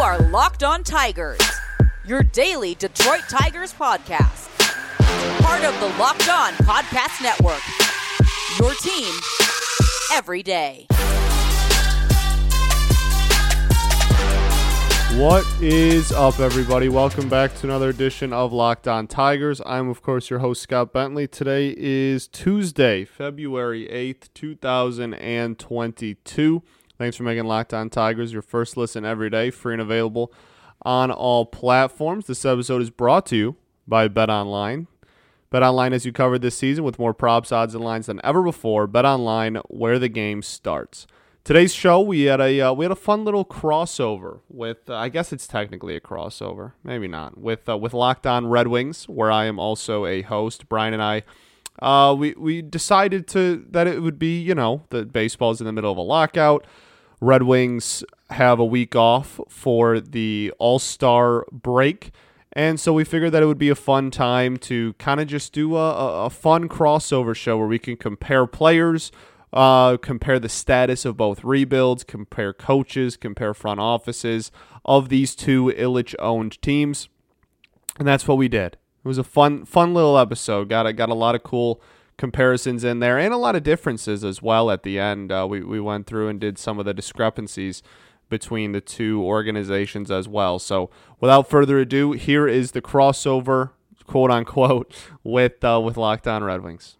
are Locked On Tigers, your daily Detroit Tigers podcast. Part of the Locked On Podcast Network. Your team every day. What is up, everybody? Welcome back to another edition of Locked On Tigers. I'm, of course, your host, Scott Bentley. Today is Tuesday, February 8th, 2022. Thanks for making Locked On Tigers your first listen every day, free and available on all platforms. This episode is brought to you by Bet Online. Bet Online has you covered this season with more props, odds, and lines than ever before. Bet Online, where the game starts. Today's show, we had a uh, we had a fun little crossover with uh, I guess it's technically a crossover, maybe not with uh, with Locked On Red Wings, where I am also a host. Brian and I, uh, we we decided to that it would be you know the baseball's in the middle of a lockout. Red Wings have a week off for the All Star break. And so we figured that it would be a fun time to kind of just do a, a, fun crossover show where we can compare players, uh, compare the status of both rebuilds, compare coaches, compare front offices of these two Ilitch owned teams. And that's what we did. It was a fun, fun little episode. Got got a lot of cool comparisons in there and a lot of differences as well at the end. Uh, we, we went through and did some of the discrepancies between the two organizations as well. So without further ado, here is the crossover, quote unquote, with uh, with Locked On Red Wings.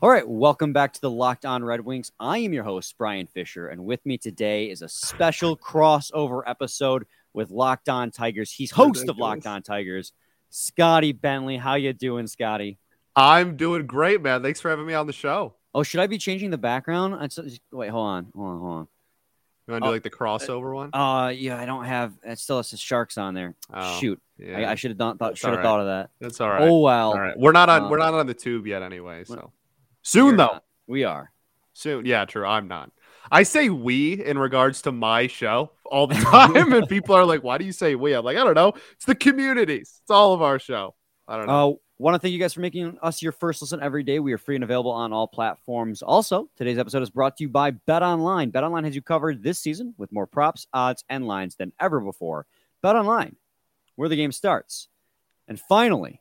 All right, welcome back to the Locked On Red Wings. I am your host Brian Fisher, and with me today is a special crossover episode with Locked On Tigers. He's host of Locked On Tigers, Scotty Bentley. How you doing, Scotty? I'm doing great, man. Thanks for having me on the show. Oh, should I be changing the background? Wait, hold on, hold on, hold on. You want to do like the crossover one? Uh, yeah, I don't have. It still has sharks on there. Oh, Shoot, yeah. I, I should have done. Thought, should have all thought of that. That's all right. Oh well. All right. We're not on uh, we're not on the tube yet anyway, so soon though. not. We are. Soon. Yeah, true. I'm not. I say we in regards to my show all the time, and people are like, "Why do you say we?" I'm like, I don't know. It's the communities. It's all of our show. I don't know. Want to thank you guys for making us your first listen every day. We are free and available on all platforms. Also, today's episode is brought to you by Bet Online. Bet Online has you covered this season with more props, odds, and lines than ever before. Bet Online, where the game starts. And finally,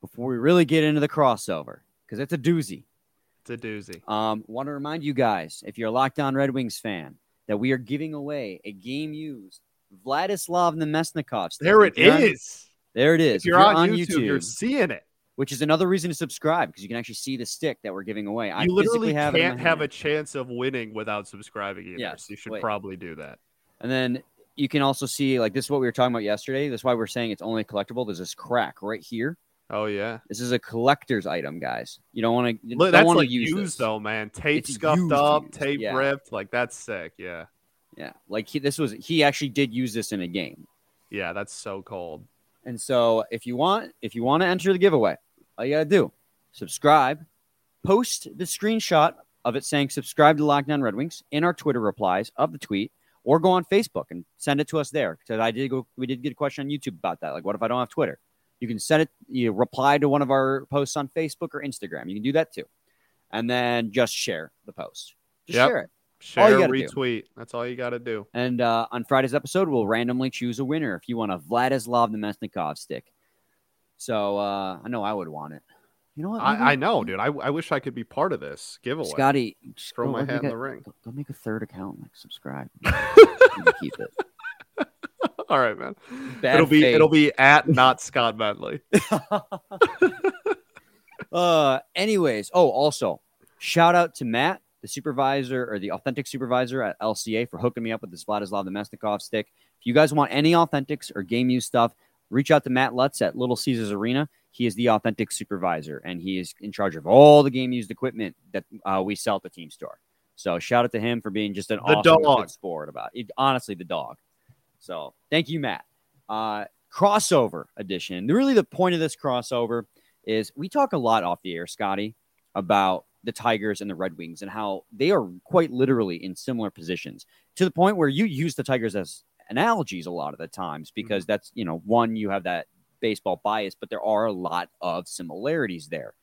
before we really get into the crossover, because it's a doozy, it's a doozy. um, want to remind you guys, if you're a Locked On Red Wings fan, that we are giving away a game used Vladislav Namestnikov. There it is. If you're on- is. There it is. If you're, on, YouTube, you're seeing it. which is another reason to subscribe because you can actually see the stick that we're giving away. I You literally have can't have a chance of winning without subscribing either. Yes, So you should wait. probably do that. And then you can also see like this is what we were talking about yesterday. That's why we're saying it's only collectible. There's this crack right here. Oh yeah. This is a collector's item, guys. You don't want to. That's like use used this. though, man. Tape It's scuffed used, up, used, tape yeah. ripped. Like that's sick. Yeah. Yeah, like he, this was he actually did use this in a game. Yeah, that's so cold. And so if you want if you want to enter the giveaway, all you gotta do subscribe, post the screenshot of it saying subscribe to Locked On Red Wings in our Twitter replies of the tweet, or go on Facebook and send it to us there. Because I did go we did get a question on YouTube about that. Like, what if I don't have Twitter? You can send it, you reply to one of our posts on Facebook or Instagram. You can do that too. And then just share the post. Just Yep. share it. Share, gotta do. retweet. That's all you got to do. And uh, on Friday's episode, we'll randomly choose a winner if you want a Vladislav Namestnikov stick. So uh, I know I would want it. You know what? I, I know, dude. I, I wish I could be part of this giveaway. Scotty, Throw go- my hat in make the ring. Go, go make a third account, like subscribe. Keep it. All right, man. Bad it'll be it'll be at not Scott Bentley. uh, anyways, oh, also shout out to Matt, the supervisor or the authentic supervisor at LCA, for hooking me up with this Vladislav Namestnikov stick. If you guys want any authentics or game use stuff, reach out to Matt Lutz at Little Caesars Arena. He is the authentic supervisor, and he is in charge of all the game used equipment that uh, we sell at the team store. So shout out to him for being just an The awesome dog. sport about it. Honestly, the dog. So thank you, Matt. Uh, crossover edition. Really, the point of this crossover is we talk a lot off the air, Scotty, about the Tigers and the Red Wings and how they are quite literally in similar positions to the point where you use the Tigers as analogies a lot of the times mm-hmm. because that's, you know, one, you have that baseball bias, but there are a lot of similarities there.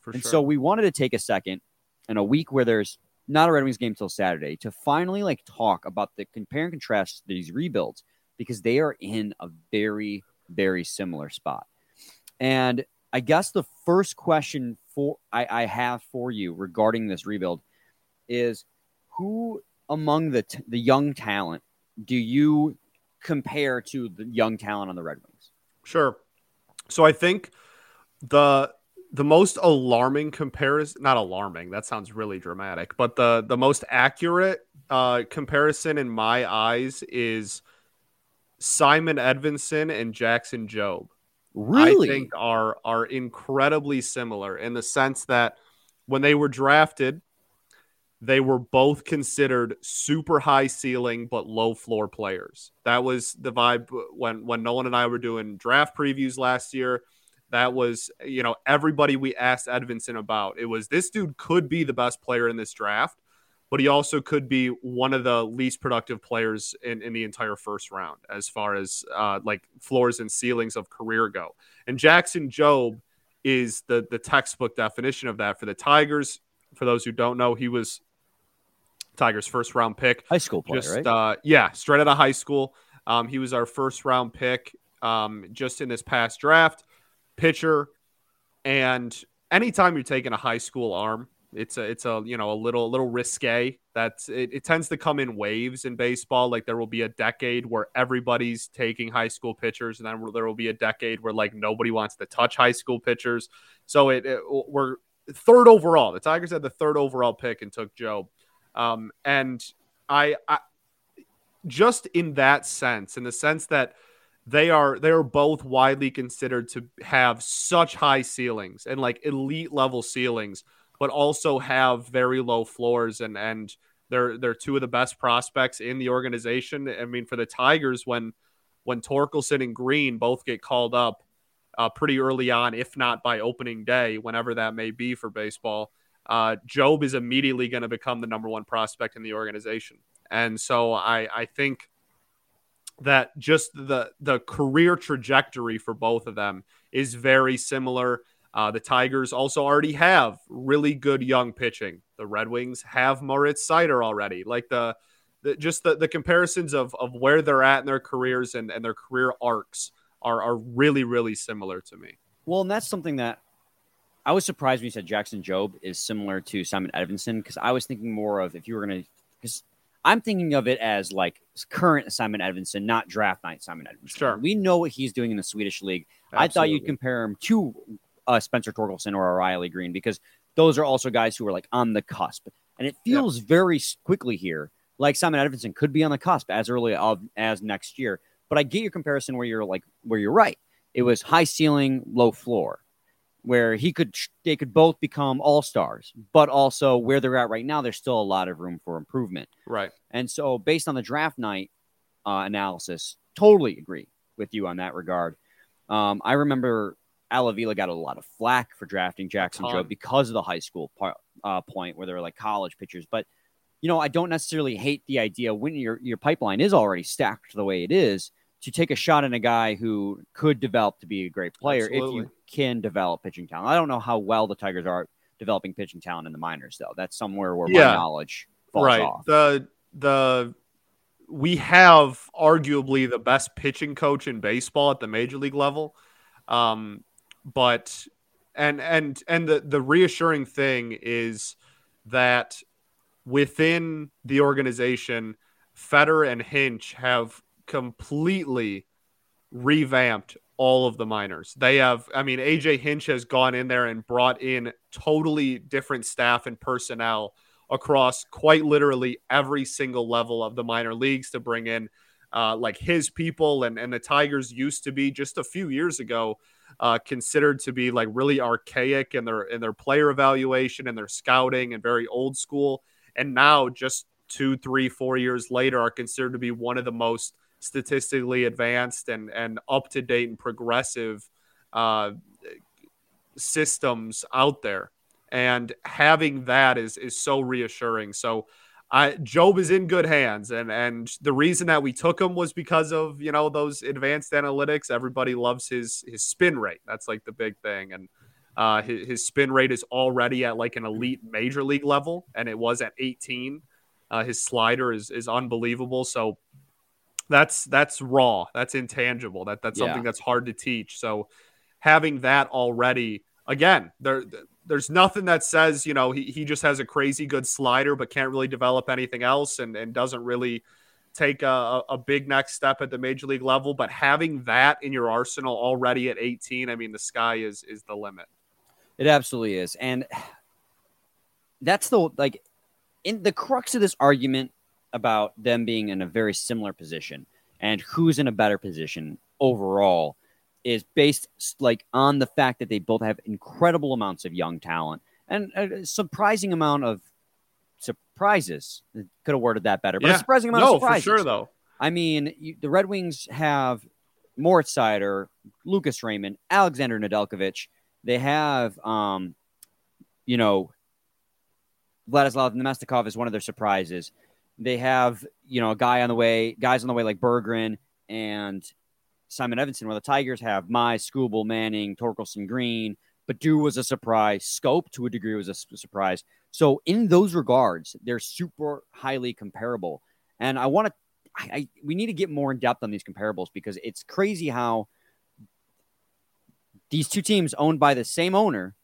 For And sure. so we wanted to take a second in a week where there's not a Red Wings game till Saturday to finally like talk about the compare and contrast these rebuilds because they are in a very, very similar spot. And I guess the first question for I, I have for you regarding this rebuild is who among the t- the young talent do you compare to the young talent on the Red Wings? Sure. So I think the the most alarming comparison not alarming that sounds really dramatic but the the most accurate uh comparison in my eyes is simon Edvinsson and jackson jobe Really? i think are are incredibly similar in the sense that when they were drafted they were both considered super high ceiling but low floor players that was the vibe when when nolan and i were doing draft previews last year that was, you know, everybody we asked Edvinsson about. It was this dude could be the best player in this draft, but he also could be one of the least productive players in, in the entire first round as far as uh, like floors and ceilings of career go. And Jackson Jobe is the the textbook definition of that for the Tigers. For those who don't know, he was Tigers' first round pick. High school player, Just right? uh, yeah, straight out of high school. Um, he was our first round pick um, just in this past draft pitcher, and anytime you're taking a high school arm, it's a it's a you know a little a little risque. That's it, it tends to come in waves in baseball. Like there will be a decade where everybody's taking high school pitchers, and then there will be a decade where like nobody wants to touch high school pitchers. So it, it we're third overall. The Tigers had the third overall pick and took Jobe. Um, and I, I just in that sense, in the sense that they are they are both widely considered to have such high ceilings and like elite level ceilings, but also have very low floors and and they're they're two of the best prospects in the organization. I mean, for the Tigers, when when Torkelson and Greene both get called up uh, pretty early on, if not by opening day, whenever that may be for baseball, uh, Jobe is immediately going to become the number one prospect in the organization. And so I I think that just the the career trajectory for both of them is very similar. Uh, the Tigers also already have really good young pitching. The Red Wings have Moritz Seider already. Like the, the just the, the comparisons of, of where they're at in their careers and, and their career arcs are, are really, really similar to me. Well, and that's something that I was surprised when you said Jackson Jobe is similar to Simon Edvinsson because I was thinking more of if you were going to, because I'm thinking of it as like current Simon Edvinsson, not draft night Simon Edvinsson. Sure. We know what he's doing in the Swedish league. I thought you'd compare him to uh, Spencer Torkelson or Riley Greene because those are also guys who are like on the cusp. And it feels very quickly here like Simon Edvinsson could be on the cusp as early of, as next year. But I get your comparison where you're like where you're right. It was high ceiling, low floor, where he could they could both become all stars, but also where they're at right now, there's still a lot of room for improvement. Right. And so, based on the draft night uh, analysis, totally agree with you on that regard. Um, I remember Al Avila got a lot of flack for drafting Jackson. Jobe because of the high school part, uh, point where they were like college pitchers. But you know, I don't necessarily hate the idea when your your pipeline is already stacked the way it is to take a shot at a guy who could develop to be a great player if you can develop pitching talent. I don't know how well the Tigers are developing pitching talent in the minors, though. That's somewhere where Yeah. my knowledge falls right. off. The the we have arguably the best pitching coach in baseball at the major league level. Um, but and and and the the reassuring thing is that within the organization, Fetter and Hinch have completely revamped all of the minors. They have, I mean, AJ Hinch has gone in there and brought in totally different staff and personnel across quite literally every single level of the minor leagues to bring in uh, like his people. And, and the Tigers used to be just a few years ago uh, considered to be like really archaic in their in their player evaluation and their scouting and very old school. And now, just two, three, four years later, are considered to be one of the most statistically advanced and and up to date and progressive uh, systems out there. And having that is is so reassuring. So. I, Jobe is in good hands, and and the reason that we took him was because of you know those advanced analytics. Everybody loves his his spin rate. That's like the big thing, and Uh, his, his, spin rate is already at like an elite major league level, and it was at 18. Uh, his slider is is unbelievable. So that's that's raw. That's intangible. That that's something that's hard to teach. So having that already, again, there there's nothing that says you know he, he just has a crazy good slider, but can't really develop anything else, and and doesn't really take a, a big next step at the major league level. But having that in your arsenal already at 18, I mean, the sky is is the limit. It absolutely is. And that's the like in the crux of this argument about them being in a very similar position and who's in a better position overall is based like on the fact that they both have incredible amounts of young talent and a surprising amount of surprises. Could have worded that better, but yeah. a surprising amount no, of surprises. for sure though. I mean, you, the Red Wings have Moritz Seider, Lucas Raymond, Alexander Nedeljkovic, they have, um, you know, Vladislav Namestnikov is one of their surprises. They have, you know, a guy on the way, guys on the way like Berggren and Simon Edvinsson, where the Tigers have my Skubal, Manning, Torkelson, Greene. Baddoo was a surprise. Schoop, to a degree, was a surprise. So, in those regards, they're super highly comparable. And I want to, I, I, we need to get more in depth on these comparables because it's crazy how these two teams owned by the same owner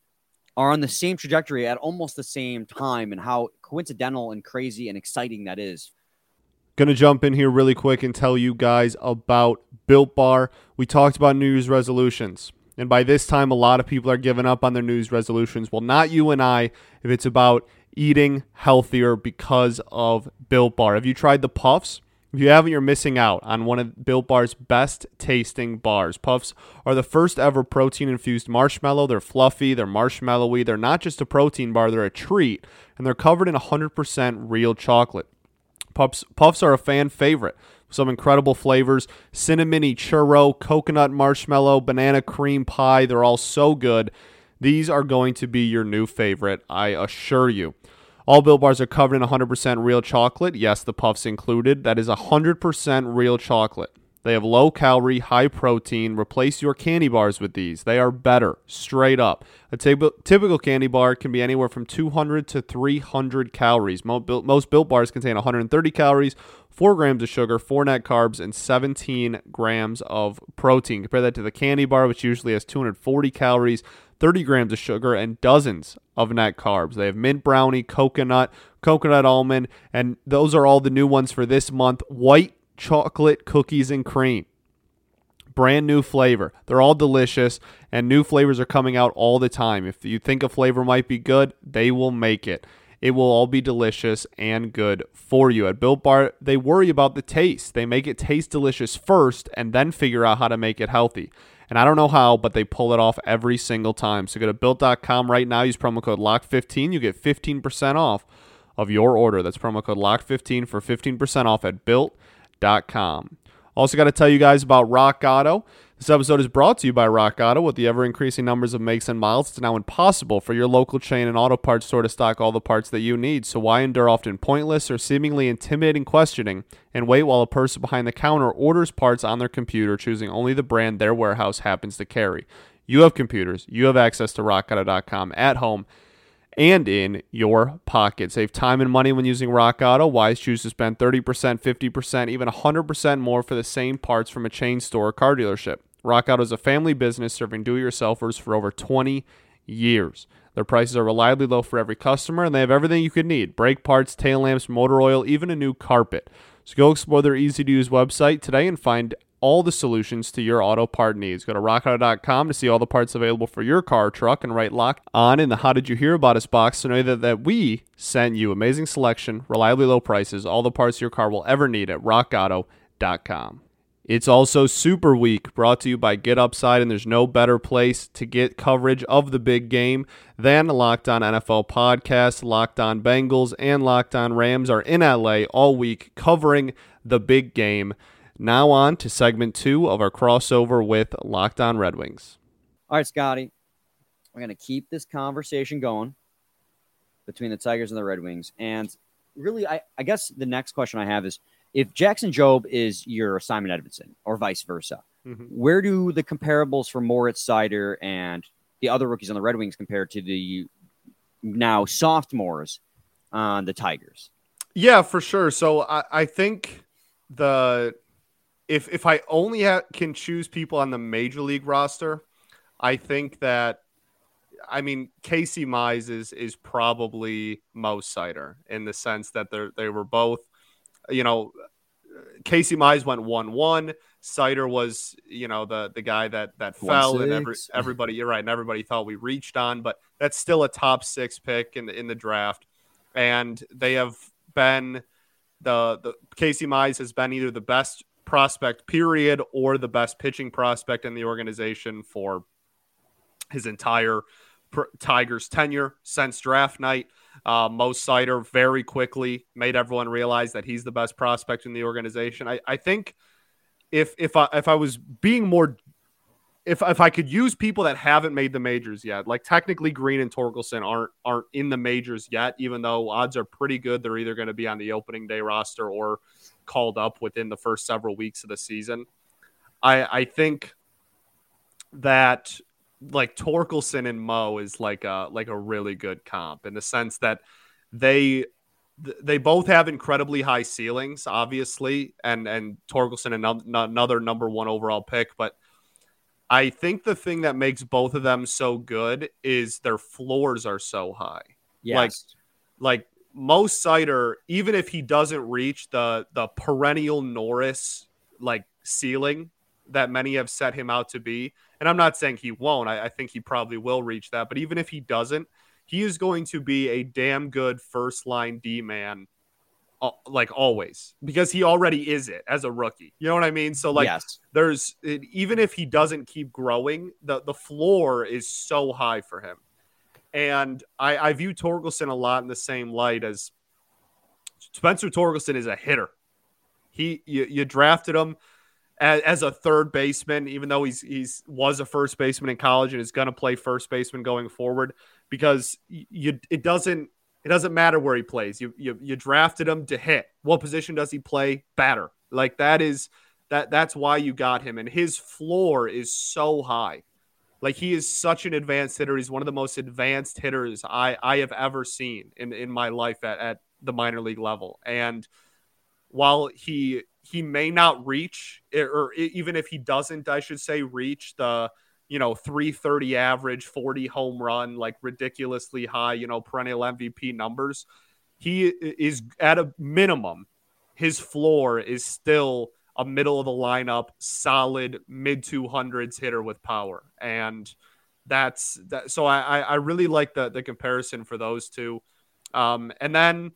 are on the same trajectory at almost the same time and how coincidental and crazy and exciting that is. Going to jump in here really quick and tell you guys about Built Bar. We talked about New Year's resolutions. And by this time, a lot of people are giving up on their New Year's resolutions. Well, not you and I, if it's about eating healthier because of Built Bar. Have you tried the puffs? If you haven't, you're missing out on one of Built Bar's best tasting bars. Puffs are the first ever protein infused marshmallow. They're fluffy, they're marshmallowy, they're not just a protein bar, they're a treat, and they're covered in 100% real chocolate. Puffs, Puffs are a fan favorite. Some incredible flavors cinnamony churro, coconut marshmallow, banana cream pie. They're all so good. These are going to be your new favorite, I assure you. All Built Bars are covered in 100% real chocolate. Yes, the puffs included. That is 100% real chocolate. They have low calorie, high protein. Replace your candy bars with these. They are better, straight up. A typical candy bar can be anywhere from 200 to 300 calories. Most built bars contain 130 calories, 4 grams of sugar, 4 net carbs, and 17 grams of protein. Compare that to the candy bar, which usually has 240 calories, 30 grams of sugar, and dozens of net carbs. They have mint brownie, coconut, coconut almond, and those are all the new ones for this month. White chocolate cookies and cream. Brand new flavor. They're all delicious, and new flavors are coming out all the time. If you think a flavor might be good, they will make it. It will all be delicious and good for you. At Built Bar, they worry about the taste. They make it taste delicious first and then figure out how to make it healthy. And I don't know how, but they pull it off every single time. So go to built.com right now, use promo code LOCK15. You get 15% off of your order. That's promo code LOCK15 for 15% off at built.com. Also, got to tell you guys about Rock Auto. This episode is brought to you by Rock Auto. With the ever increasing numbers of makes and models, it's now impossible for your local chain and auto parts store to stock all the parts that you need. So, why endure often pointless or seemingly intimidating questioning and wait while a person behind the counter orders parts on their computer, choosing only the brand their warehouse happens to carry? You have computers, you have access to rockauto.com at home and in your pocket. Save time and money when using Rock Auto. Wise choose to spend 30%, 50%, even 100% more for the same parts from a chain store or car dealership. Rock Auto is a family business serving do it yourselfers for over 20 years. Their prices are reliably low for every customer, and they have everything you could need brake parts, tail lamps, motor oil, even a new carpet. So go explore their easy to use website today and find all the solutions to your auto part needs. Go to rockauto.com to see all the parts available for your car, truck, and write lock on in the How Did You Hear About Us box to know that, that we sent you amazing selection, reliably low prices, all the parts your car will ever need at rockauto.com. It's also Super Week, brought to you by Get Upside, and there's no better place to get coverage of the big game than Locked On NFL podcast. Locked On Bengals and Locked On Rams are in LA all week covering the big game. Now on to segment two of our crossover with Locked On Red Wings. All right, Scotty, we're going to keep this conversation going between the Tigers and the Red Wings. And really, I, I guess the next question I have is – if Jackson Jobe is your Simon Edvinsson or vice versa, mm-hmm. where do the comparables for Moritz Seider and the other rookies on the Red Wings compared to the now sophomores on the Tigers. Yeah, for sure. So I, I think the if if I only ha- can choose people on the major league roster, I think that I mean Casey Mize is is probably Mo Seider in the sense that they they were both, you know, Casey Mize went one one. Seider was, you know, the the guy that that fell and every, everybody you're right, and everybody thought we reached on, but that's still a top six pick in the in the draft. And they have been the the Casey Mize has been either the best prospect period or the best pitching prospect in the organization for his entire Tigers tenure since draft night. Uh, Mo Seider very quickly made everyone realize that he's the best prospect in the organization. I, I think if if I if I was being more if if I could use people that haven't made the majors yet, like technically Greene and Torkelson aren't aren't in the majors yet, even though odds are pretty good they're either going to be on the opening day roster or called up within the first several weeks of the season. I I think that like Torkelson and Mo is like a like a really good comp in the sense that they they both have incredibly high ceilings, obviously, and and Torkelson another number one overall pick, but I think the thing that makes both of them so good is their floors are so high. Yes. Like, like Mo Seider, even if he doesn't reach the the perennial Norris like ceiling that many have set him out to be, and I'm not saying he won't. I, I think he probably will reach that. But even if he doesn't, he is going to be a damn good first line D man like always because he already is it as a rookie. You know what I mean? So like yes. there's even if he doesn't keep growing, the the floor is so high for him. And I, I view Torkelson a lot in the same light as Spencer Torkelson is a hitter. He you, you drafted him as, as, a third baseman, even though he's he's was a first baseman in college and is going to play first baseman going forward because you it doesn't it doesn't matter where he plays. You, you you drafted him to hit. What position does he play? Batter. Like that is that that's why you got him. And his floor is so high. Like he is such an advanced hitter. He's one of the most advanced hitters I, I have ever seen in, in my life at, at the minor league level. And while he he may not reach, or even if he doesn't, I should say, reach the you know, 330 average, 40 home run, like ridiculously high, you know, perennial MVP numbers. He is at a minimum, his floor is still a middle of the lineup, solid mid 200s hitter with power. And that's that. So I, I really like the, the comparison for those two. Um, and then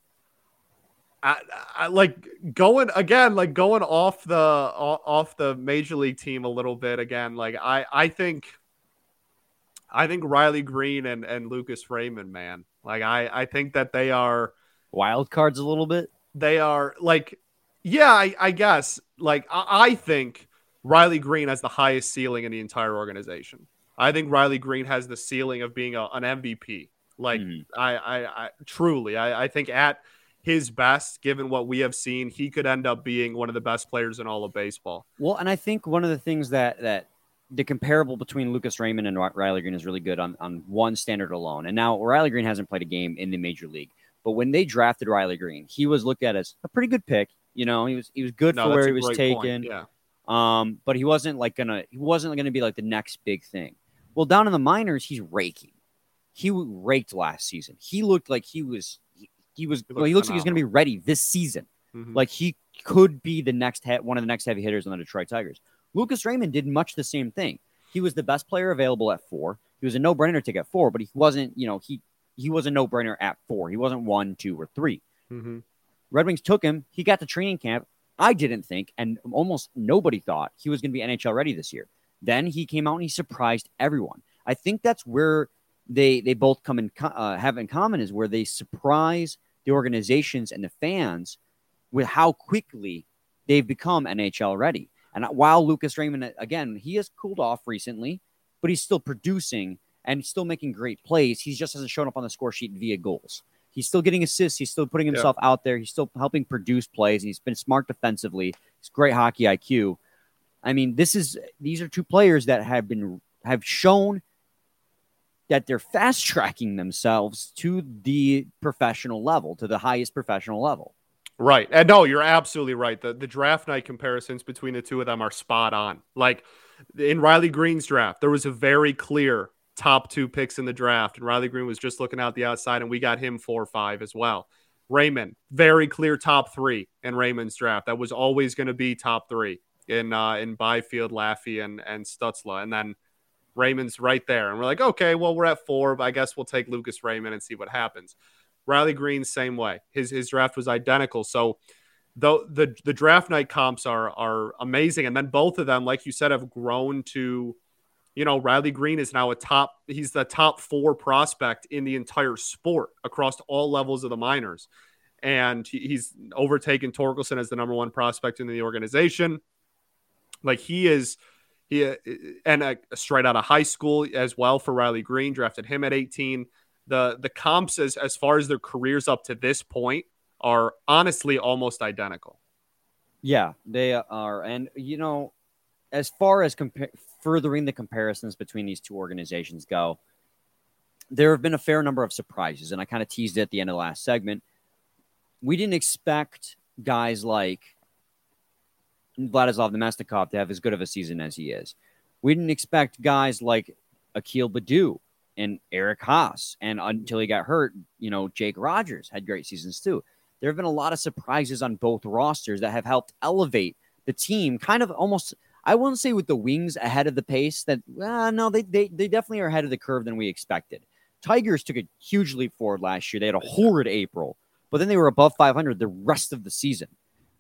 I, I, like going again, like going off the off the major league team a little bit again. Like I, I think, I think Riley Greene and and Lucas Raymond, man. Like I, I think that they are wild cards a little bit. They are like, yeah, I, I guess. Like I, I think Riley Greene has the highest ceiling in the entire organization. I think Riley Greene has the ceiling of being a, an MVP. Like mm. I, I, I truly, I, I think at his best, given what we have seen, he could end up being one of the best players in all of baseball. Well, and I think one of the things that that the comparable between Lucas Raymond and Riley Greene is really good on, on one standard alone. And now Riley Greene hasn't played a game in the major league, but when they drafted Riley Greene, he was looked at as a pretty good pick. You know, he was he was good no, for where he was taken. Point. Yeah. Um, but he wasn't like gonna he wasn't gonna be like the next big thing. Well, down in the minors, he's raking. He raked last season. He looked like he was he was he, well, he looks phenomenal. like he's going to be ready this season. Mm-hmm. Like he could be the next he- one of the next heavy hitters on the Detroit Tigers. Lucas Raymond did much the same thing. He was the best player available at four. He was a no-brainer to get four, but he wasn't. You know, he he was a no-brainer at four. He wasn't one, two, or 3 mm-hmm. Red Wings took him. He got to training camp. I didn't think, and almost nobody thought he was going to be NHL ready this year. Then he came out and he surprised everyone. I think that's where they they both come in uh, have in common is where they surprise the organizations and the fans with how quickly they've become NHL ready. And while Lucas Raymond, again, he has cooled off recently, but he's still producing and still making great plays. He just hasn't shown up on the score sheet via goals. He's still getting assists. He's still putting himself yeah. out there. He's still helping produce plays. and He's been smart defensively. He's great hockey IQ. I mean, this is these are two players that have been have shown that they're fast tracking themselves to the professional level, to the highest professional level. Right. And no, you're absolutely right. The the draft night comparisons between the two of them are spot on. Like in Riley Greene's draft, there was a very clear top two picks in the draft, and Riley Greene was just looking out the outside, and we got him four or five as well. Raymond, very clear top three in Raymond's draft. That was always going to be top three in uh, in Byfield, Laffey, and and Stützle, and then Raymond's right there, and we're like, okay, well we're at four, but I guess we'll take Lucas Raymond and see what happens. Riley Greene, same way. His his draft was identical, so. Though the the draft night comps are are amazing, and then both of them, like you said, have grown to you know, Riley Greene is now a top, he's the top four prospect in the entire sport across all levels of the minors. And he's overtaken Torkelson as the number one prospect in the organization. Like he is, he uh, and a, straight out of high school as well for Riley Greene, drafted him at 18. The the comps as as far as their careers up to this point are honestly almost identical. Yeah, they are, and you know, as far as compa- furthering the comparisons between these two organizations go, there have been a fair number of surprises, and I kind of teased it at the end of the last segment. We didn't expect guys like Vladislav Namestnikov to have as good of a season as he is. We didn't expect guys like Akil Baddoo and Eric Haase, and until he got hurt, you know, Jake Rogers had great seasons too. There have been a lot of surprises on both rosters that have helped elevate the team kind of almost I won't say with the wings ahead of the pace that, uh, no, they, they, they definitely are ahead of the curve than we expected. Tigers took a huge leap forward last year. They had a horrid April, but then they were above 500 the rest of the season.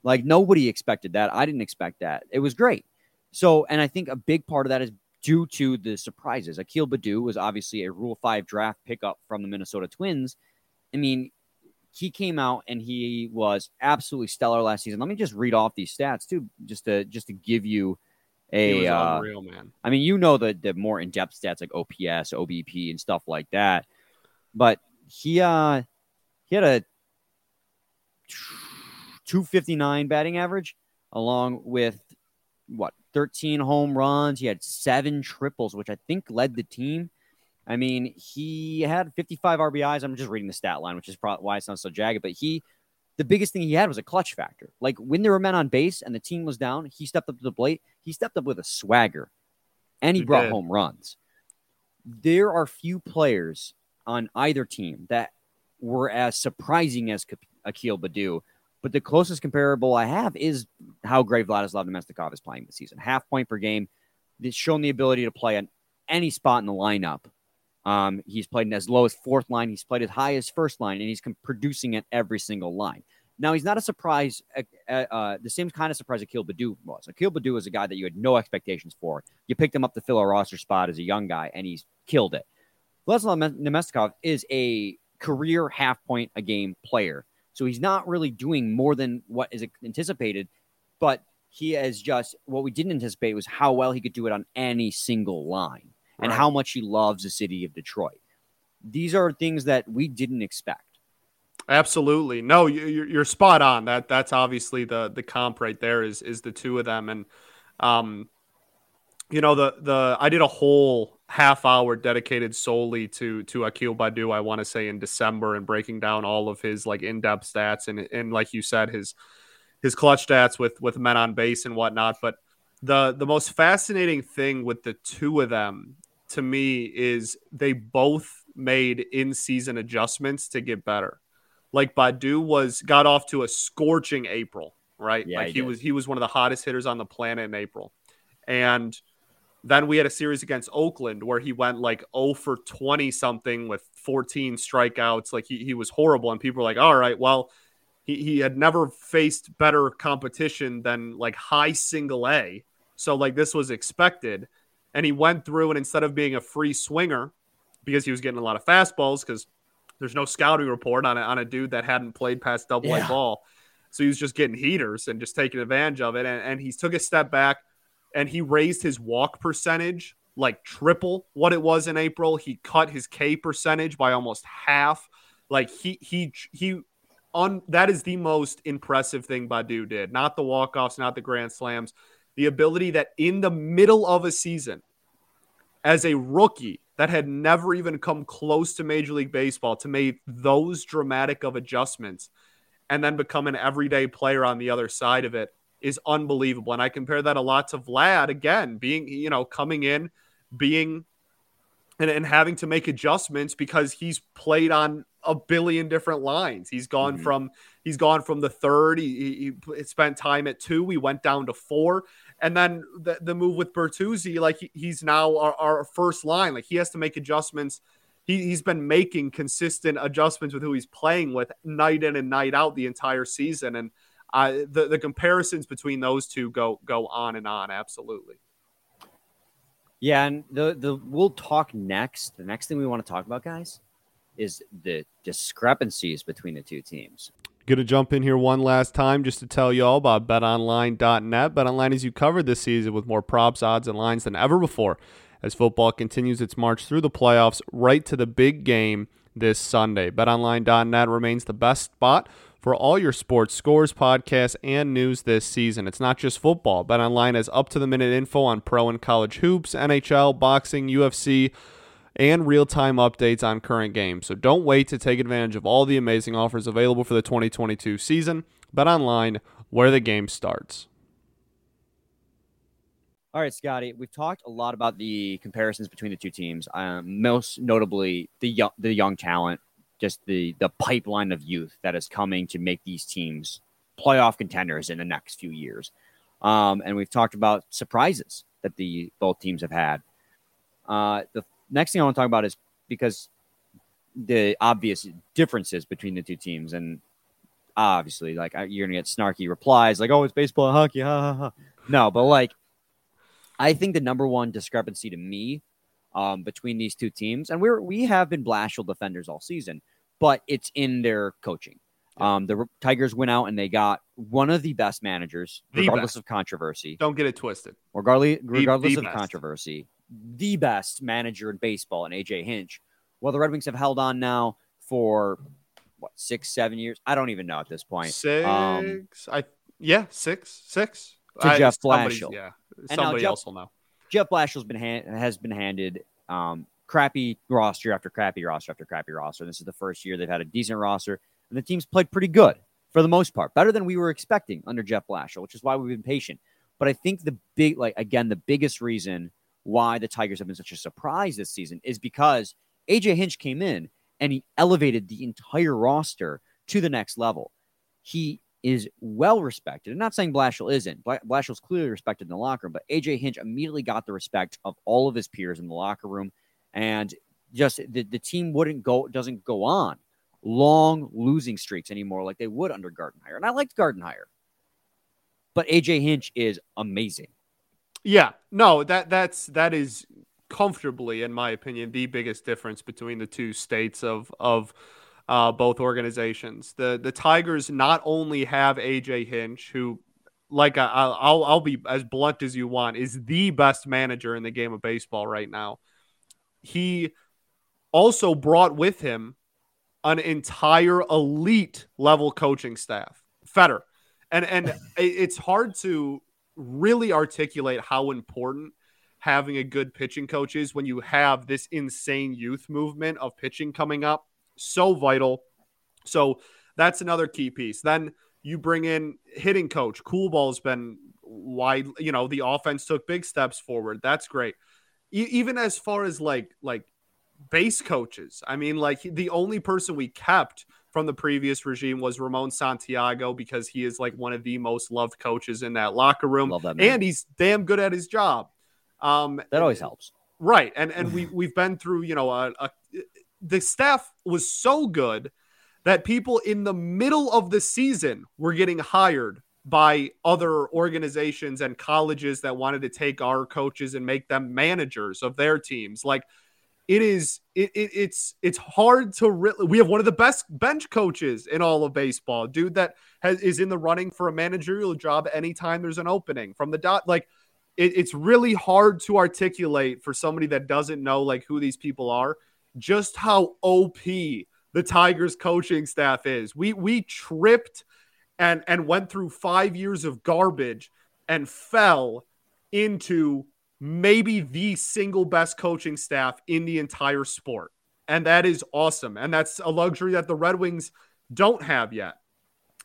Like nobody expected that. I didn't expect that. It was great. So, and I think a big part of that is due to the surprises. Akil Baddoo was obviously a Rule 5 draft pickup from the Minnesota Twins. I mean, he came out and he was absolutely stellar last season. Let me just read off these stats too, just to just to give you a uh, unreal man. I mean, you know the the more in depth stats like OPS, OBP, and stuff like that. But he uh he had a 259 batting average along with what 13 home runs. He had seven triples, which I think led the team. I mean, he had 55 RBIs. I'm just reading the stat line, which is probably why it sounds so jagged. But he the biggest thing he had was a clutch factor. Like when there were men on base and the team was down, he stepped up to the plate. He stepped up with a swagger and he, he brought did. home runs. There are few players on either team that were as surprising as Akil Baddoo. But the closest comparable I have is how great Vladislav Namestnikov is playing this season. Half point per game. He's shown the ability to play on any spot in the lineup. Um, he's played as low as fourth line. He's played as high as first line, and he's producing at every single line. Now he's not a surprise, uh, uh, the same kind of surprise Akil Baddoo was. Akil Baddoo is a guy that you had no expectations for. You picked him up to fill a roster spot as a young guy, and he's killed it. Vladislav Namestnikov is a career half point a game player, so he's not really doing more than what is anticipated, but he has just what we didn't anticipate was how well he could do it on any single line and right. how much he loves the city of Detroit. These are things that we didn't expect. Absolutely, no, you're, spot on. That that's obviously the the comp right there is is the two of them, and um, you know the the I did a whole half hour dedicated solely to to Akil Baddoo. I want to say in December and breaking down all of his like in depth stats and and like you said his his clutch stats with with men on base and whatnot. But the the most fascinating thing with the two of them to me is they both made in season adjustments to get better. Like Baddoo was got off to a scorching April, right? Yeah, like he, he was he was one of the hottest hitters on the planet in April. And then we had a series against Oakland where he went like 0 for 20 something with 14 strikeouts. Like he, he was horrible. And people were like, all right, well, he, he had never faced better competition than like high single A. So like this was expected and he went through and instead of being a free swinger because he was getting a lot of fastballs because there's no scouting report on a, on a dude that hadn't played past double A ball. So he was just getting heaters and just taking advantage of it. And, and he took a step back and he raised his walk percentage like triple what it was in April. He cut his K percentage by almost half. Like he he he on that is the most impressive thing Baddoo did. Not the walk-offs, not the grand slams. The ability that in the middle of a season as a rookie that had never even come close to Major League Baseball to make those dramatic of adjustments and then become an everyday player on the other side of it is unbelievable. And I compare that a lot to Vlad again, being, you know, coming in, being and, and having to make adjustments because he's played on a billion different lines. He's gone mm-hmm. from he's gone from the third. He, he, spent time at two. We went down to four, and then the, the move with Bertuzzi, like he, he's now our, our, first line. Like he has to make adjustments. He, he's been making consistent adjustments with who he's playing with night in and night out the entire season, and uh, the the comparisons between those two go go on and on. Absolutely. Yeah, and the the we'll talk next. The next thing we want to talk about, guys, is the discrepancies between the two teams. Going to jump in here one last time just to tell you all about betonline.net. BetOnline is you covered this season with more props, odds, and lines than ever before as football continues its march through the playoffs right to the big game this Sunday. BetOnline.net remains the best spot for all your sports scores, podcasts, and news this season. It's not just football. BetOnline has up to the minute info on pro and college hoops, NHL, boxing, UFC, and real time updates on current games. So don't wait to take advantage of all the amazing offers available for the 2022 season. BetOnline, where the game starts. All right, Scotty, we've talked a lot about the comparisons between the two teams. Um, most notably, the young, the young talent, just the the pipeline of youth that is coming to make these teams playoff contenders in the next few years. Um, and we've talked about surprises that the both teams have had. Uh, the next thing I want to talk about is because the obvious differences between the two teams, and obviously, like you're gonna get snarky replies like, "Oh, it's baseball and hockey." Ha, ha, ha. No, but like I think the number one discrepancy to me um, between these two teams, and we're we have been Blashill defenders all season, but it's in their coaching. Um, the Tigers went out and they got one of the best managers, the regardless best. of controversy. Don't get it twisted. Regardless, regardless the, the of best. controversy, the best manager in baseball, and AJ Hinch. Well, the Red Wings have held on now for what six, seven years? I don't even know at this point. Six, um, I yeah, six, six. To I, Jeff Blashill. Yeah, somebody Jeff, else will know. Jeff Blashill's been hand, has been handed um, crappy roster after crappy roster after crappy roster. This is the first year they've had a decent roster, and the team's played pretty good for the most part, better than we were expecting under Jeff Blashill, which is why we've been patient. But I think the big, like again, the biggest reason why the Tigers have been such a surprise this season is because AJ Hinch came in and he elevated the entire roster to the next level. He is well respected. I'm not saying Blashill isn't. Blashill's clearly respected in the locker room, but AJ Hinch immediately got the respect of all of his peers in the locker room, and just the, the team wouldn't go doesn't go on long losing streaks anymore like they would under Gardenhire. And I liked Gardenhire, but AJ Hinch is amazing. Yeah, no, that that's that is comfortably, in my opinion, the biggest difference between the two states of of uh, both organizations. The the Tigers not only have AJ Hinch, who, like I, I'll I'll be as blunt as you want, is the best manager in the game of baseball right now. He also brought with him an entire elite level coaching staff, Fetter, and and it's hard to really articulate how important having a good pitching coach is when you have this insane youth movement of pitching coming up so vital. So that's another key piece. Then you bring in hitting coach. Coolbaugh's been wide. You know, the offense took big steps forward. That's great. E- even as far as like like base coaches. I mean, like the only person we kept from the previous regime was Ramon Santiago because he is like one of the most loved coaches in that locker room, that, and he's damn good at his job. Um, that always helps, right? And and we we've been through you know a, a the staff was so good that people in the middle of the season were getting hired by other organizations and colleges that wanted to take our coaches and make them managers of their teams. Like it is, it, it it's it's hard to really. We have one of the best bench coaches in all of baseball, dude. That has is in the running for a managerial job anytime there's an opening from the dot. Like it, it's really hard to articulate for somebody that doesn't know like who these people are just how OP the Tigers coaching staff is. We we tripped and and went through 5 years of garbage and fell into maybe the single best coaching staff in the entire sport. And that is awesome. And that's a luxury that the Red Wings don't have yet.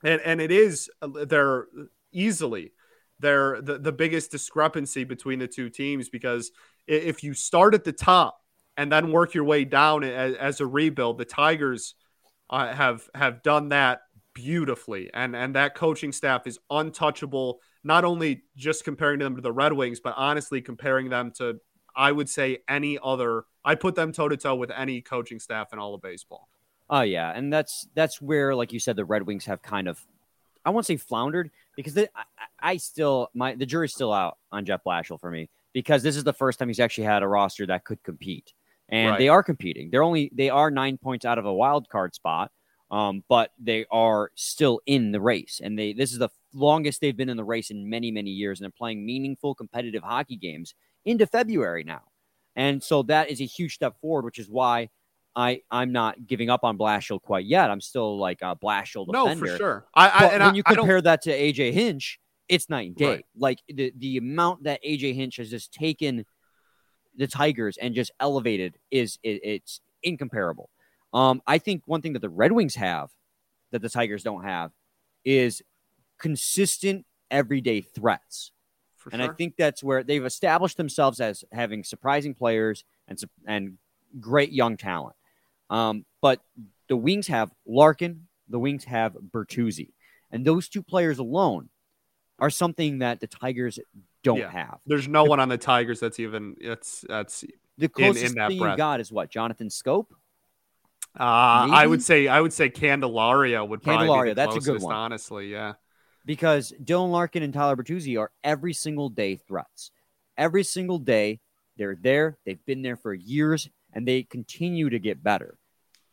And and it is uh, they're easily they're the, the biggest discrepancy between the two teams because if you start at the top and then work your way down as, as a rebuild, the Tigers uh, have have done that beautifully, and and that coaching staff is untouchable. Not only just comparing them to the Red Wings, but honestly comparing them to, I would say, any other. I put them toe to toe with any coaching staff in all of baseball. Oh yeah, and that's that's where, like you said, the Red Wings have kind of, I won't say floundered because I, I, still my the jury's still out on Jeff Blashill for me because this is the first time he's actually had a roster that could compete, and right. they are competing. They're only they are nine points out of a wild card spot, um, but they are still in the race, and they this is the longest they've been in the race in many many years, and they're playing meaningful competitive hockey games into February now, and so that is a huge step forward, which is why. I I'm not giving up on Blashill quite yet. I'm still like a Blashill defender. No, for sure. I, I when I, you compare that to AJ Hinch, it's night and day. Right. Like the the amount that AJ Hinch has just taken the Tigers and just elevated is it, it's incomparable. Um, I think one thing that the Red Wings have that the Tigers don't have is consistent everyday threats. For and sure. I think that's where they've established themselves as having surprising players and and great young talent. Um, but the Wings have Larkin, the Wings have Bertuzzi, and those two players alone are something that the Tigers don't yeah. have. There's no one on the Tigers that's even that's that's the closest in, in that thing breath. you got is what Jonathan Schoop. Uh, I would say I would say Candelaria would probably Candelario, be the that's closest, a good one. honestly, yeah. Because Dylan Larkin and Tyler Bertuzzi are every single day threats. Every single day, they're there. They've been there for years, and they continue to get better.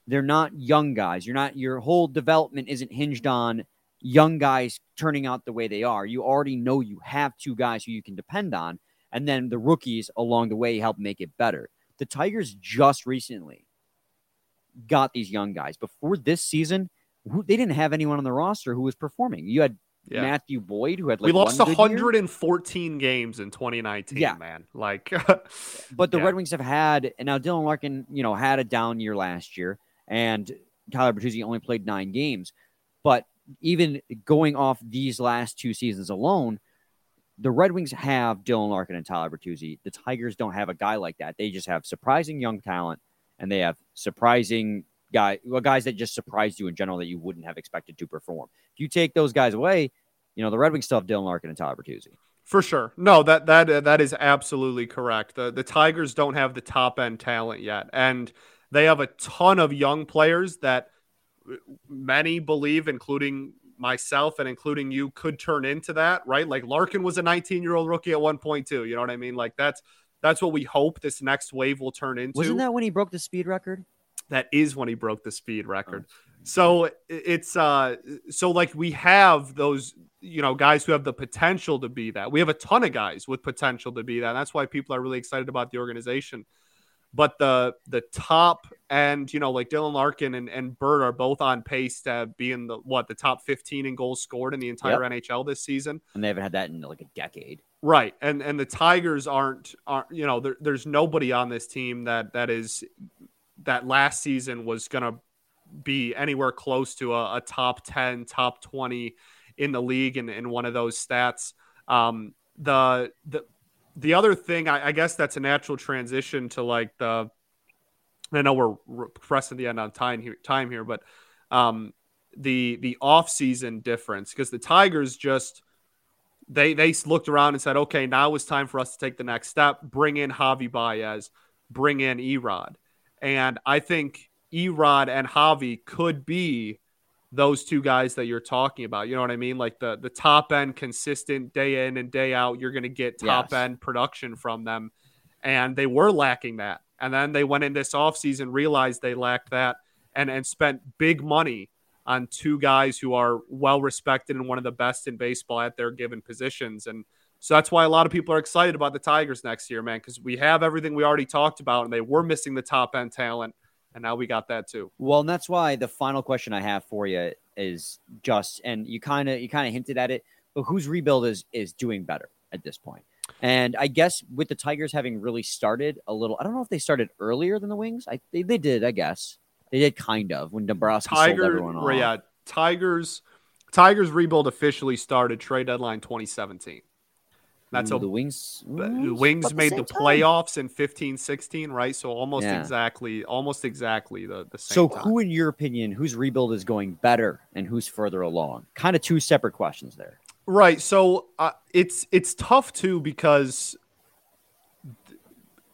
They're not young guys. You're not. Your whole development isn't hinged on young guys turning out the way they are. You already know you have two guys who you can depend on, and then the rookies along the way help make it better. The Tigers just recently got these young guys. Before this season, they didn't have anyone on the roster who was performing. You had yeah. Matthew Boyd, who had like we lost 114 year. games in 2019. Yeah, man. Like, but the yeah. Red Wings have had, and now Dylan Larkin, you know, had a down year last year, and Tyler Bertuzzi only played nine games. But even going off these last two seasons alone, the Red Wings have Dylan Larkin and Tyler Bertuzzi. The Tigers don't have a guy like that. They just have surprising young talent, and they have surprising guy, well, guys that just surprised you in general that you wouldn't have expected to perform. If you take those guys away, you know the Red Wings still have Dylan Larkin and Tyler Bertuzzi. For sure, no that that uh, that is absolutely correct. The the Tigers don't have the top end talent yet, and they have a ton of young players that many believe, including myself and including you, could turn into that, right? Like Larkin was a 19 year old rookie at one point too. You know what I mean? Like that's that's what we hope this next wave will turn into. Wasn't that when he broke the speed record? That is when he broke the speed record. Oh. So it's uh so like we have those you know guys who have the potential to be that. We have a ton of guys with potential to be that. And that's why people are really excited about the organization but the the top and you know like Dylan Larkin and, and Bird are both on pace to be in the what the top 15 in goals scored in the entire yep. NHL this season. And they haven't had that in like a decade. Right. And and the Tigers aren't aren't you know there, there's nobody on this team that that is that last season was going to be anywhere close to a, a, top 10, top 20 in the league in, in one of those stats. Um, the the the other thing, I, I, guess that's a natural transition to like the. I know we're pressing the end on time here, time here, but um, the the off season difference because the Tigers just they they looked around and said, okay, now it's time for us to take the next step, bring in Javi Baez, bring in Erod, and I think Erod and Javi could be those two guys that you're talking about. You know what I mean? Like the the top end consistent day in and day out, you're going to get top yes. end production from them. And they were lacking that. And then they went in this offseason, realized they lacked that and and spent big money on two guys who are well respected and one of the best in baseball at their given positions. And so that's why a lot of people are excited about the Tigers next year, man, because we have everything we already talked about and they were missing the top end talent and now we got that too. Well, and that's why the final question I have for you is just, and you kind of you kind of hinted at it, but whose rebuild is is doing better at this point? And I guess with the Tigers having really started a little, I don't know if they started earlier than the Wings. I they, they did, I guess. They did kind of when Nebraska sold Tiger, everyone off. yeah, Tigers, Tigers rebuild officially started trade deadline 2017. That's a the Wings. The Wings made the time. playoffs in 15 16, right? So almost Yeah. exactly, almost exactly the, the same So, time. who, in your opinion, whose rebuild is going better and who's further along? Kind of two separate questions there. Right. So uh, it's it's tough too because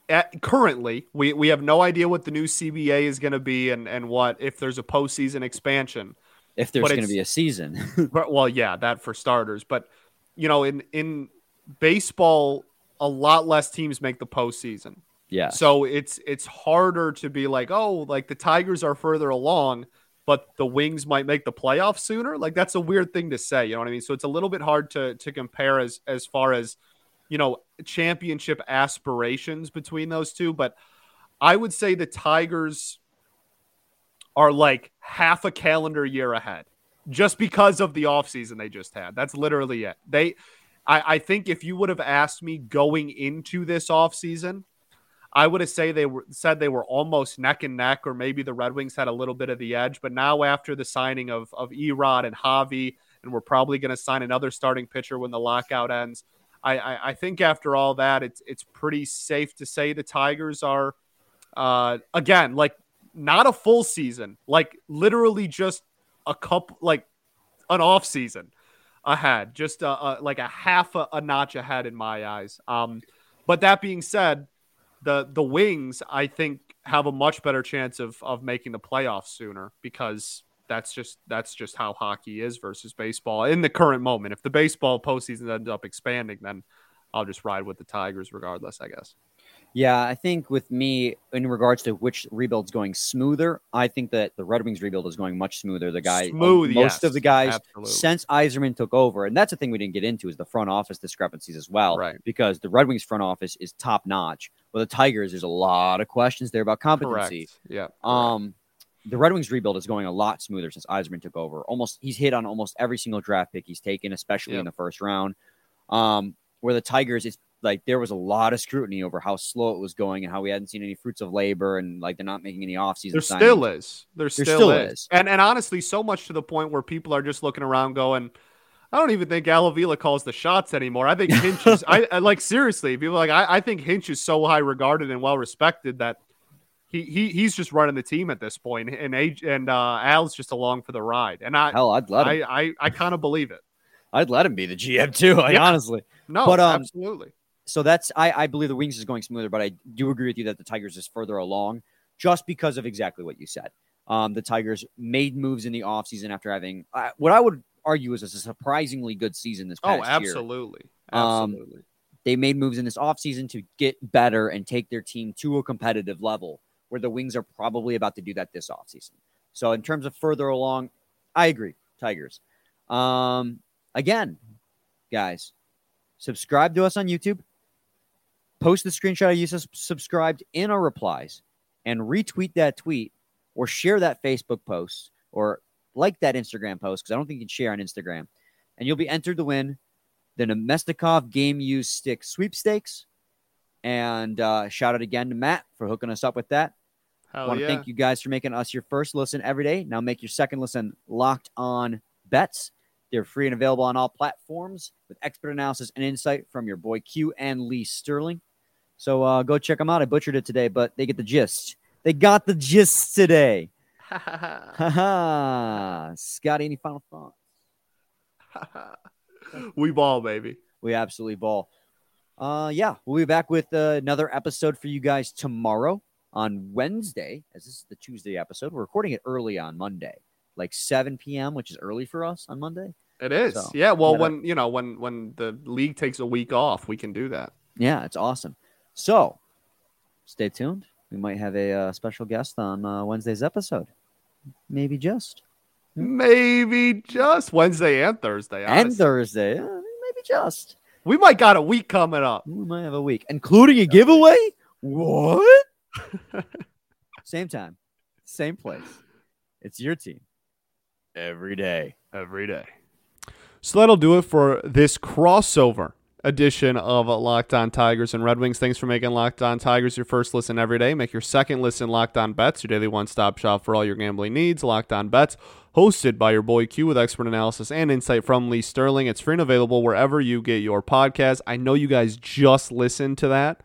at, currently we, we have no idea what the new CBA is going to be and, and what if there's a postseason expansion. If there's going to be a season, well, yeah, that for starters. But you know, in in baseball, a lot less teams make the postseason. yeah, So it's it's harder to be like, oh, like the Tigers are further along, but the Wings might make the playoffs sooner. Like that's a weird thing to say, you know what I mean? So it's a little bit hard to to compare as as far as you know championship aspirations between those two. But I would say the Tigers are like half a calendar year ahead just because of the offseason they just had. That's literally it. They I, I think if you would have asked me going into this offseason, I would have say they were said they were almost neck and neck, or maybe the Red Wings had a little bit of the edge. But now after the signing of of Erod and Javi, and we're probably going to sign another starting pitcher when the lockout ends. I, I, I think after all that, it's it's pretty safe to say the Tigers are uh, again like not a full season, like literally just a couple like an off season ahead, just a, a, like a half a, a notch ahead in my eyes. Um, but that being said, the the Wings I think have a much better chance of of making the playoffs sooner because that's just that's just how hockey is versus baseball in the current moment. If the baseball postseason ends up expanding, then I'll just ride with the Tigers regardless, I guess. Yeah, I think with me, in regards to which rebuild's going smoother, I think that the Red Wings rebuild is going much smoother. The guy, Smooth, most yes, of the guys absolutely. since Yzerman took over, and that's the thing we didn't get into is the front office discrepancies as well. Right. Because the Red Wings front office is top notch. Well, the Tigers, there's a lot of questions there about competency. Correct. Yeah. Um, the Red Wings rebuild is going a lot smoother since Yzerman took over. Almost, he's hit on almost every single draft pick he's taken, especially in the first round. Um, where the Tigers, it's like there was a lot of scrutiny over how slow it was going and how we hadn't seen any fruits of labor and like they're not making any offseason. There signings. still is. There still, still is. is. And and honestly, so much to the point where people are just looking around going, I don't even think Al Avila calls the shots anymore. I think Hinch is I, I like seriously, people are like I, I think Hinch is so high regarded and well respected that he, he he's just running the team at this point and age and uh Al's just along for the ride. And I Hell, I'd let him. I, I, I kind of believe it. I'd let him be the GM too. I Yeah. honestly. No, But, um, absolutely. So that's I, I believe the Wings is going smoother, but I do agree with you that the Tigers is further along just because of exactly what you said. Um, the Tigers made moves in the offseason after having uh, what I would argue is a surprisingly good season this past year. Oh, year. absolutely. Um, Absolutely. They made moves in this offseason to get better and take their team to a competitive level where the Wings are probably about to do that this offseason. So in terms of further along, I agree, Tigers. Um, again, guys, subscribe to us on YouTube. Post the screenshot of you subscribed in our replies and retweet that tweet or share that Facebook post or like that Instagram post because I don't think you can share on Instagram. And you'll be entered to win the Namestnikov Game Use Stick sweepstakes. And uh, shout out again to Matt for hooking us up with that. I want to yeah. thank you guys for making us your first listen every day. Now make your second listen locked on bets. They're free and available on all platforms with expert analysis and insight from your boy Q and Lee Sterling. So uh, go check them out. I butchered it today, but they get the gist. They got the gist today. Ha ha. Scotty, any final thoughts? we ball, baby. We absolutely ball. Uh, yeah, we'll be back with uh, another episode for you guys tomorrow on Wednesday, as this is the Tuesday episode. We're recording it early on Monday, like 7 p.m., which is early for us on Monday. It is. So, yeah. Well, when you know when when the league takes a week off, we can do that. Yeah, it's awesome. So stay tuned. We might have a uh, special guest on uh, Wednesday's episode. Maybe just. Maybe just Wednesday and Thursday. And. Thursday. uh, maybe just. we might got a week coming up. We might have a week, including a giveaway. What? same time, same place. It's your team every day. every day. So that'll do it for this crossover edition of Locked On Tigers and Red Wings. Thanks for making Locked On Tigers your first listen every day. Make your second listen Locked On Bets, your daily one stop shop for all your gambling needs. Locked On Bets, hosted by your boy Q with expert analysis and insight from Lee Sterling. It's free and available wherever you get your podcast. I know you guys just listened to that,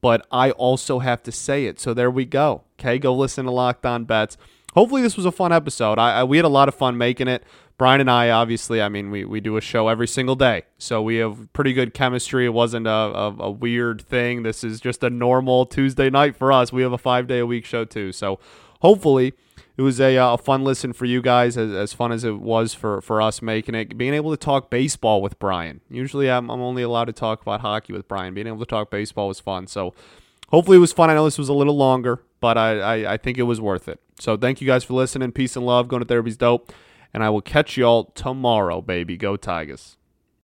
but I also have to say it. So there we go. Okay, go listen to Locked On Bets. Hopefully, this was a fun episode. I, I we had a lot of fun making it. Brian and I, obviously, I mean, we, we do a show every single day. So we have pretty good chemistry. It wasn't a, a, a weird thing. This is just a normal Tuesday night for us. We have a five day a week show, too. So hopefully, it was a, uh, a fun listen for you guys, as, as fun as it was for, for us making it. Being able to talk baseball with Brian. Usually, I'm, I'm only allowed to talk about hockey with Brian. Being able to talk baseball was fun. So hopefully, it was fun. I know this was a little longer, but I, I, I think it was worth it. So thank you guys for listening. Peace and love. Going to therapy's dope and I will catch y'all tomorrow, baby. Go Tigers.